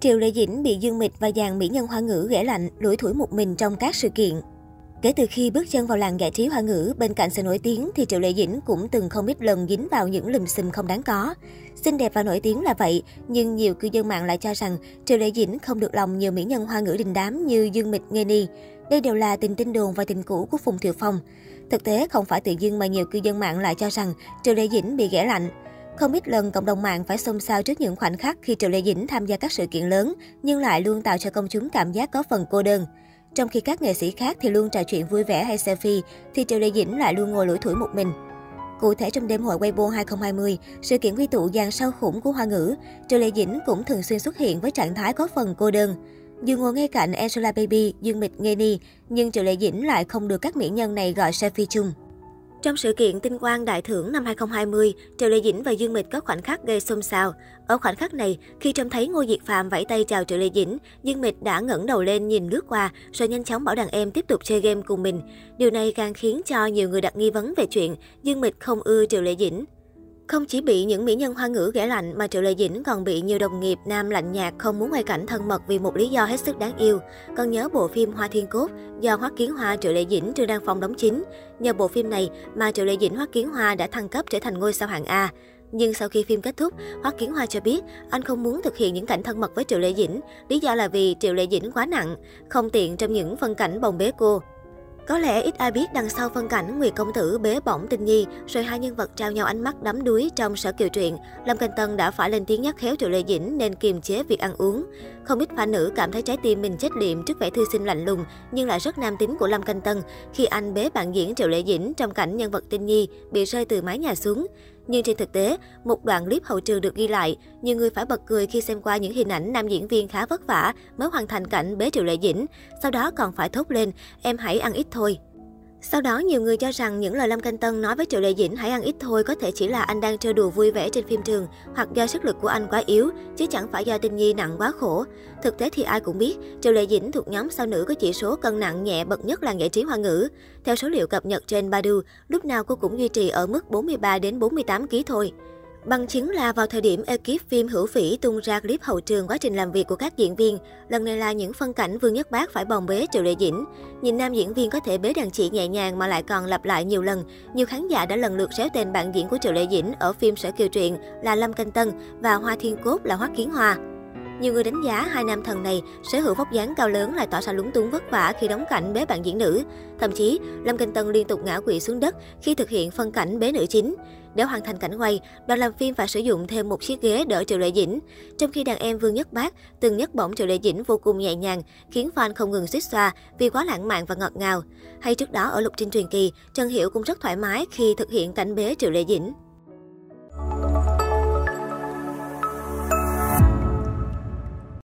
Triệu Lệ Dĩnh bị Dương Mịch và dàn mỹ nhân hoa ngữ ghẻ lạnh, lủi thủi một mình trong các sự kiện. Kể từ khi bước chân vào làng giải trí hoa ngữ, bên cạnh sự nổi tiếng thì Triệu Lệ Dĩnh cũng từng không ít lần dính vào những lùm xùm không đáng có. Xinh đẹp và nổi tiếng là vậy, nhưng nhiều cư dân mạng lại cho rằng Triệu Lệ Dĩnh không được lòng nhiều mỹ nhân hoa ngữ đình đám như Dương Mịch, Nghê Ni. Đây đều là tình tin đồn và tình cũ của Phùng Thiệu Phong. Thực tế không phải tự dưng mà nhiều cư dân mạng lại cho rằng Triệu Lệ Dĩnh bị ghẻ lạnh. Không ít lần cộng đồng mạng phải xôn xao trước những khoảnh khắc khi Triệu Lệ Dĩnh tham gia các sự kiện lớn, nhưng lại luôn tạo cho công chúng cảm giác có phần cô đơn. Trong khi các nghệ sĩ khác thì luôn trò chuyện vui vẻ hay selfie, thì Triệu Lệ Dĩnh lại luôn ngồi lủi thủi một mình. Cụ thể trong đêm hội Weibo 2020, sự kiện quy tụ dàn sao khủng của Hoa ngữ, Triệu Lệ Dĩnh cũng thường xuyên xuất hiện với trạng thái có phần cô đơn. Dù ngồi ngay cạnh Angela Baby, Dương Mịch, Nghê Ni, nhưng Triệu Lệ Dĩnh lại không được các mỹ nhân này gọi selfie chung. Trong sự kiện Tinh Quang Đại thưởng năm 2020, Triệu Lệ Dĩnh và Dương Mịch có khoảnh khắc gây xôn xao. Ở khoảnh khắc này, khi trông thấy Ngô Diệt Phạm vẫy tay chào Triệu Lệ Dĩnh, Dương Mịch đã ngẩng đầu lên nhìn lướt qua, rồi nhanh chóng bảo đàn em tiếp tục chơi game cùng mình. Điều này càng khiến cho nhiều người đặt nghi vấn về chuyện Dương Mịch không ưa Triệu Lệ Dĩnh. Không chỉ bị những mỹ nhân hoa ngữ ghẻ lạnh mà Triệu Lệ Dĩnh còn bị nhiều đồng nghiệp nam lạnh nhạt không muốn quay cảnh thân mật vì một lý do hết sức đáng yêu. Còn nhớ bộ phim Hoa Thiên Cốt do Hoắc Kiến Hoa Triệu Lệ Dĩnh Trương Đăng Phong đóng chính. Nhờ bộ phim này mà Triệu Lệ Dĩnh Hoắc Kiến Hoa đã thăng cấp trở thành ngôi sao hạng A. Nhưng sau khi phim kết thúc, Hoắc Kiến Hoa cho biết anh không muốn thực hiện những cảnh thân mật với Triệu Lệ Dĩnh. Lý do là vì Triệu Lệ Dĩnh quá nặng, không tiện trong những phân cảnh bồng bế cô. Có lẽ ít ai biết đằng sau phân cảnh Nguyệt Công Tử bế bỏng tình nhi, rồi hai nhân vật trao nhau ánh mắt đắm đuối trong sở kiều truyện. Lâm Canh Tân đã phải lên tiếng nhắc khéo Triệu Lệ Dĩnh nên kiềm chế việc ăn uống. Không ít fan nữ cảm thấy trái tim mình chết liệm trước vẻ thư sinh lạnh lùng nhưng lại rất nam tính của Lâm Canh Tân khi anh bế bạn diễn Triệu Lệ Dĩnh trong cảnh nhân vật tinh nhi bị rơi từ mái nhà xuống. Nhưng trên thực tế, một đoạn clip hậu trường được ghi lại, nhiều người phải bật cười khi xem qua những hình ảnh nam diễn viên khá vất vả mới hoàn thành cảnh bế Triệu Lệ Dĩnh, sau đó còn phải thốt lên, em hãy ăn ít thôi. Sau đó, nhiều người cho rằng những lời Lâm Canh Tân nói với Triệu Lệ Dĩnh hãy ăn ít thôi có thể chỉ là anh đang chơi đùa vui vẻ trên phim trường hoặc do sức lực của anh quá yếu, chứ chẳng phải do tinh nhi nặng quá khổ. Thực tế thì ai cũng biết, Triệu Lệ Dĩnh thuộc nhóm sao nữ có chỉ số cân nặng nhẹ bậc nhất là nghệ trí hoa ngữ. Theo số liệu cập nhật trên baidu lúc nào cô cũng duy trì ở mức 43 đến 48 kg thôi. Bằng chứng là vào thời điểm ekip phim Hữu Phỉ tung ra clip hậu trường quá trình làm việc của các diễn viên, lần này là những phân cảnh Vương Nhất Bác phải bồng bế Triệu Lệ Dĩnh. Nhìn nam diễn viên có thể bế đàn chị nhẹ nhàng mà lại còn lặp lại nhiều lần, nhiều khán giả đã lần lượt réo tên bạn diễn của Triệu Lệ Dĩnh ở phim Sở Kiều Truyện là Lâm Canh Tân và Hoa Thiên Cốt là Hoắc Kiến hòa nhiều người đánh giá hai nam thần này sở hữu vóc dáng cao lớn lại tỏ ra lúng túng vất vả khi đóng cảnh bế bạn diễn nữ. Thậm chí, Lâm Kinh Tân liên tục ngã quỵ xuống đất khi thực hiện phân cảnh bế nữ chính. Để hoàn thành cảnh quay, đoàn làm phim phải sử dụng thêm một chiếc ghế đỡ Triệu Lệ Dĩnh. Trong khi đàn em Vương Nhất Bác từng nhấc bổng Triệu Lệ Dĩnh vô cùng nhẹ nhàng, khiến fan không ngừng xích xoa vì quá lãng mạn và ngọt ngào. Hay trước đó ở Lục Trinh truyền kỳ, Trần Hiểu cũng rất thoải mái khi thực hiện cảnh bế Triệu Lệ Dĩnh.